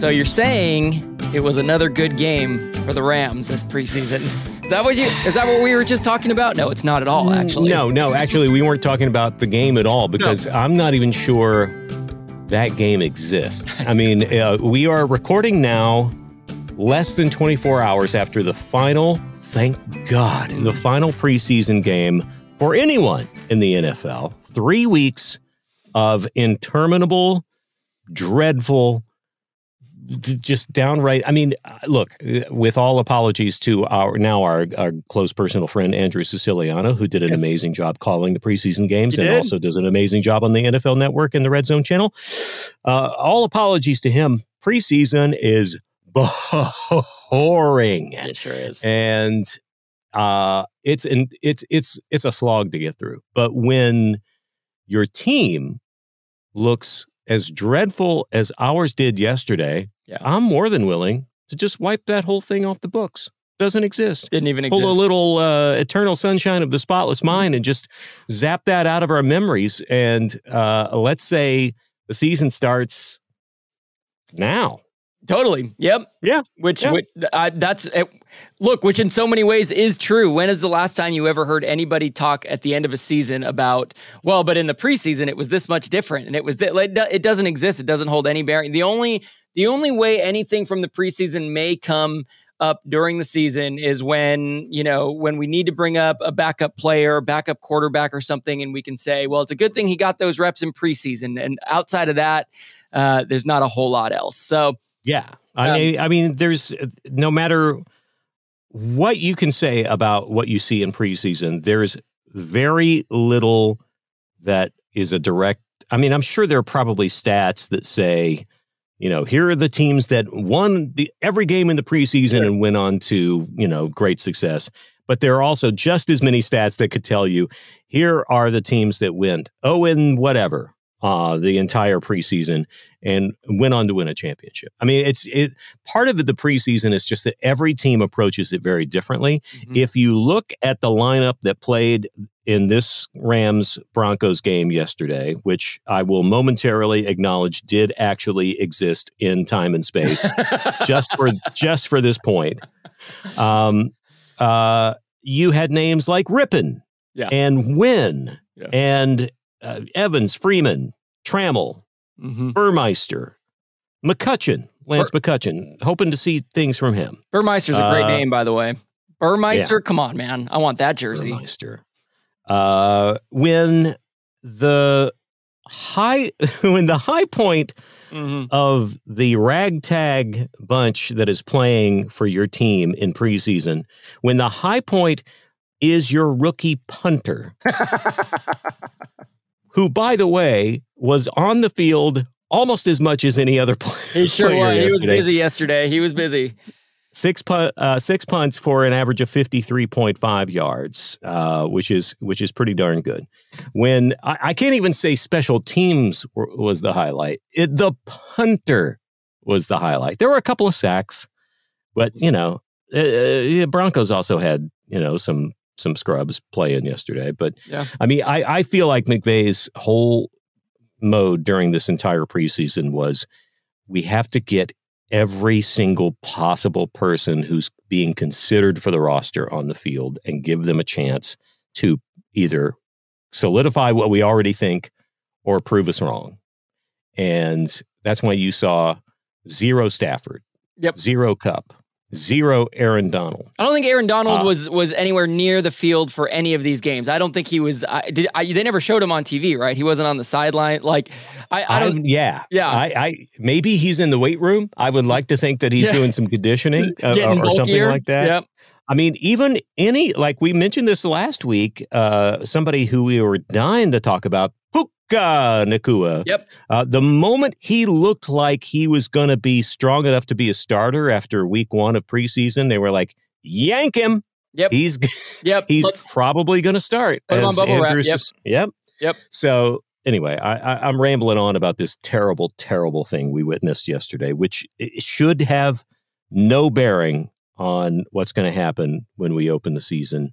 So you're saying it was another good game for the Rams this preseason? Is that what you? Is that what we were just talking about? No, it's not at all. Actually, No, no, actually, we weren't talking about the game at all because I'm not even sure that game exists. I mean, uh, we are recording now less than 24 hours after the final, thank God, the final preseason game for anyone in the NFL. Three weeks of interminable, dreadful, just downright. I mean, uh, look, with all apologies to our now our, our close personal friend Andrew Siciliano, who did an Yes. amazing job calling the preseason games He and did. also does an amazing job on the NFL Network and the Red Zone channel. Uh, all apologies to him. Preseason is boring it sure is. and uh it's an it's it's it's a slog to get through but when your team looks as dreadful as ours did yesterday Yeah. i'm more than willing to just wipe that whole thing off the books doesn't exist Didn't even exist. pull a little uh, eternal sunshine of the spotless mind and just zap that out of our memories and uh let's say the season starts now Totally. Yep. Yeah. Which, Yeah. which uh, that's uh, look, which in so many ways is true. When is the last time you ever heard anybody talk at the end of a season about, well, but in the preseason it was this much different, and it was that like, it doesn't exist. It doesn't hold any bearing. The only the only way anything from the preseason may come up during the season is when you know when we need to bring up a backup player, backup quarterback, or something, and we can say, well, it's a good thing he got those reps in preseason. And outside of that, uh, there's not a whole lot else. So. Yeah. I Um, mean, I mean, there's no matter what you can say about what you see in preseason, there's very little that is a direct. I mean, I'm sure there are probably stats that say, you know, here are the teams that won the, every game in the preseason and went on to, you know, great success. But there are also just as many stats that could tell you here are the teams that went oh and whatever uh, the entire preseason and went on to win a championship. I mean, it's it part of it, the preseason is just that every team approaches it very differently. Mhm. If you look at the lineup that played in this Rams Broncos game yesterday, which I will momentarily acknowledge did actually exist in time and space, just for just for this point, um, uh, you had names like Rypien Yeah. and Winn Yeah. and uh, Evans, Freeman, Trammell, Mhm. Burmeister, McCutcheon, Lance McCutcheon, hoping to see things from him. Burmeister's a great Uh, name, by the way. Burmeister, come on, man. I want that jersey. Burmeister. Uh, when the high when the high point Mhm. of the ragtag bunch that is playing for your team in preseason, when the high point is your rookie punter, who, by the way, was on the field almost as much as any other player. He sure player was. He was busy yesterday. He was busy. Six pun- uh, six punts for an average of fifty three point five yards, uh, which is which is pretty darn good. When I, I can't even say special teams were, was the highlight, it, the punter was the highlight. There were a couple of sacks, but you know, uh, uh, Broncos also had you know some some scrubs playing yesterday. But Yeah. I mean, I I feel like McVay's whole mode during this entire preseason was we have to get every single possible person who's being considered for the roster on the field and give them a chance to either solidify what we already think or prove us wrong. And that's why you saw zero Stafford, Yep. zero Kupp, zero Aaron Donald. I don't think Aaron Donald Uh, was was anywhere near the field for any of these games. I don't think he was. I, did I, they never showed him on TV, right? He wasn't on the sideline. Like I, I don't. I've- yeah, Yeah. I, I maybe he's in the weight room. I would like to think that he's Yeah. doing some conditioning uh, or, or something like that. Yep. I mean, even any like we mentioned this last week. Uh, somebody who we were dying to talk about, Nacua. Yep. Uh, the moment he looked like he was going to be strong enough to be a starter after week one of preseason, they were like, "Yank him! Yep. He's Yep. he's Let's- probably going to start." Put him on bubble wrap, yep. yep. Yep. So anyway, I, I, I'm rambling on about this terrible, terrible thing we witnessed yesterday, which should have no bearing on what's going to happen when we open the season.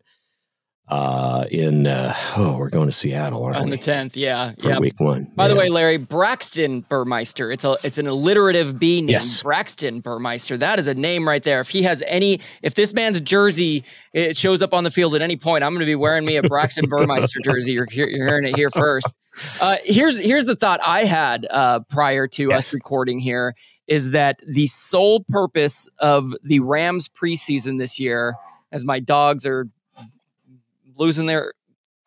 Uh, in uh, oh, we're going to Seattle on we? the tenth. Yeah, for yeah. week one. By the way, Larry Braxton Burmeister. It's a it's an alliterative B name. Yes. Braxton Burmeister. That is a name right there. If he has any, if this man's jersey it shows up on the field at any point, I'm going to be wearing me a Braxton Burmeister jersey. You're, you're hearing it here first. Uh, here's here's the thought I had uh, prior to us recording here is that the sole purpose of the Rams preseason this year, as my dogs are losing their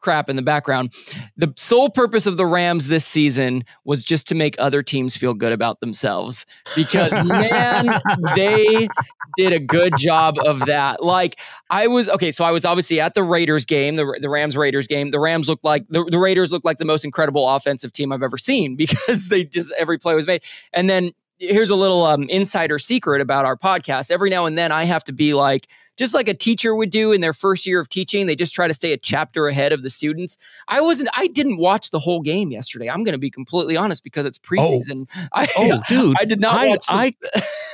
crap in the background. The sole purpose of the Rams this season was just to make other teams feel good about themselves because man, they did a good job of that. Like I was okay, so I was obviously at the Raiders game, the, the Rams Raiders game. The Rams looked like the, the Raiders looked like the most incredible offensive team I've ever seen because they just every play was made. And then here's a little um, insider secret about our podcast. Every now and then I have to be like just like a teacher would do in their first year of teaching, they just try to stay a chapter ahead of the students. I wasn't, I didn't watch the whole game yesterday. I'm going to be completely honest because it's preseason. I, Oh, dude, I did not I, watch. I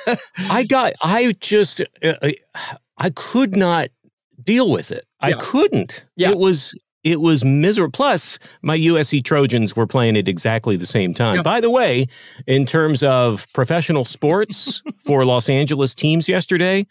I got I just uh, I- I could not deal with it. I Yeah. couldn't. Yeah. It was it was miserable. Plus, my USC Trojans were playing at exactly the same time. By the way, in terms of professional sports for Los Angeles teams yesterday,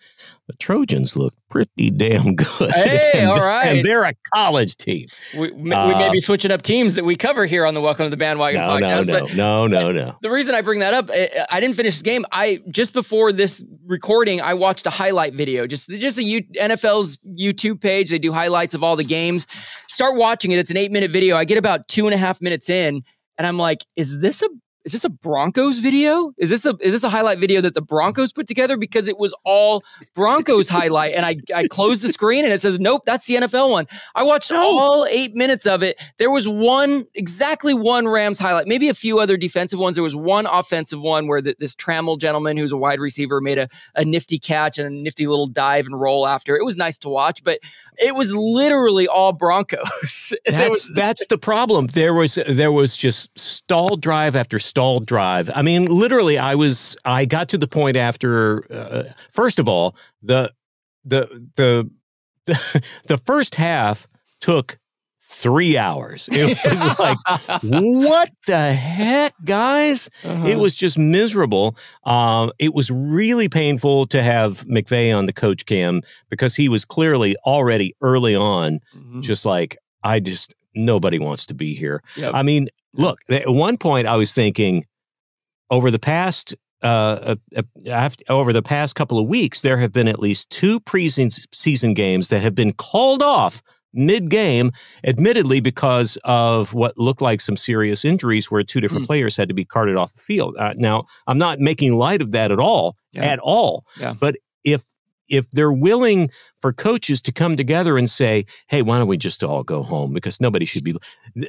the Trojans looked pretty damn good. Hey, and, all right. and they're a college team. we, we may uh, be switching up teams that we cover here on the Welcome to the Bandwagon No, no, podcast. no, but no, no, no. the reason I bring that up, I, I didn't finish this game. I just before this recording, I watched a highlight video, just just a U, NFL's YouTube page. They do highlights of all the games. Start watching it. It's an eight minute video. I get about two and a half minutes in, and I'm like, is this a is this a Broncos video? Is this a is this a highlight video that the Broncos put together? Because it was all Broncos highlight, and I I closed the screen and it says, nope, that's the NFL one. I watched No. all eight minutes of it. There was one, exactly one Rams highlight, maybe a few other defensive ones. There was one offensive one where th- this Trammell gentleman, who's a wide receiver, made a, a nifty catch and a nifty little dive and roll after. It was nice to watch, but it was literally all Broncos. That's was- that's the problem. There was there was just stalled drive after stalled drive. I mean, literally, I was I got to the point after. Uh, first of all, the the the the, the first half took three hours. It was like, what the heck, guys? Uh-huh. It was just miserable. Um, it was really painful to have McVay on the coach cam because he was clearly already early on Mhm. just like I just nobody wants to be here. Yep. I mean, look, at one point I was thinking over the past uh, uh, uh, over the past couple of weeks, there have been at least two preseason games that have been called off mid-game, admittedly because of what looked like some serious injuries, where two different Mm. players had to be carted off the field. Uh, now, I'm not making light of that at all, Yeah. at all. Yeah. But if if they're willing for coaches to come together and say, "Hey, why don't we just all go home?" Because nobody should be.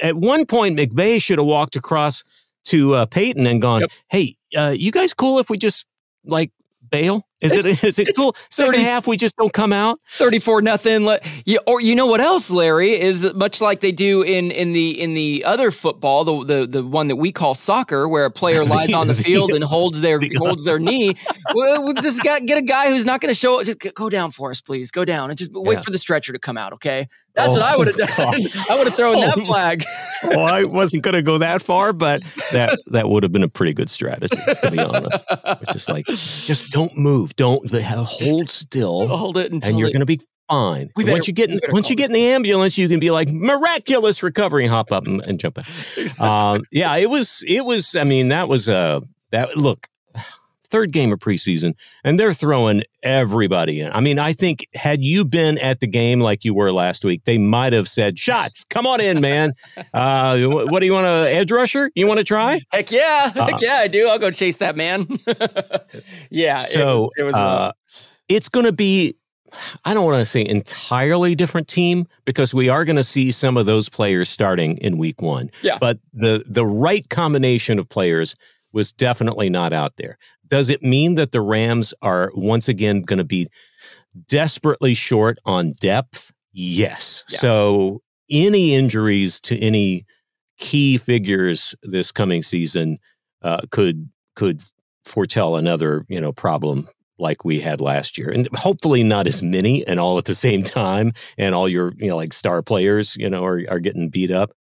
At one point, McVay should have walked across to uh, Payton and gone, Yep. "Hey, uh, you guys cool if we just like bail? Is it It's- it cool? Second 30 half, we just don't come out." 34 nothing you, or you know what else larry is much like they do in in the in the other football the the, the one that we call soccer where a player lies on the The- field and holds their the- holds their knee well, we'll just got, get a guy who's not going to show just go down for us please go down and just wait Yeah. for the stretcher to come out okay that's what Oh, i would have done i would have thrown that Oh, flag well, I wasn't going to go that far, but that that would have been a pretty good strategy, to be honest. It's just like, just don't move, don't hold still, hold it until and you're going to be fine. We once you get in, once you get in the ambulance, you can be like miraculous recovery, and hop up and, and jump in. Um, yeah, it was. It was. I mean, that was a that look. Third game of preseason, and they're throwing everybody in. I mean, I think had you been at the game like you were last week, they might have said, "Shots, come on in, man. Uh, wh- what do you want to edge rusher? You want to try?" heck yeah Uh, heck yeah i do i'll go chase that man yeah it so was, it was uh, it's going to be i don't want to say entirely different team because we are going to see some of those players starting in week one Yeah. but the the right combination of players was definitely not out there does it mean that the rams are once again going to be desperately short on depth yes Yeah. so any injuries to any key figures this coming season uh, could could foretell another you know problem like we had last year, and hopefully not as many and all at the same time, and all your you know like star players you know are are getting beat up.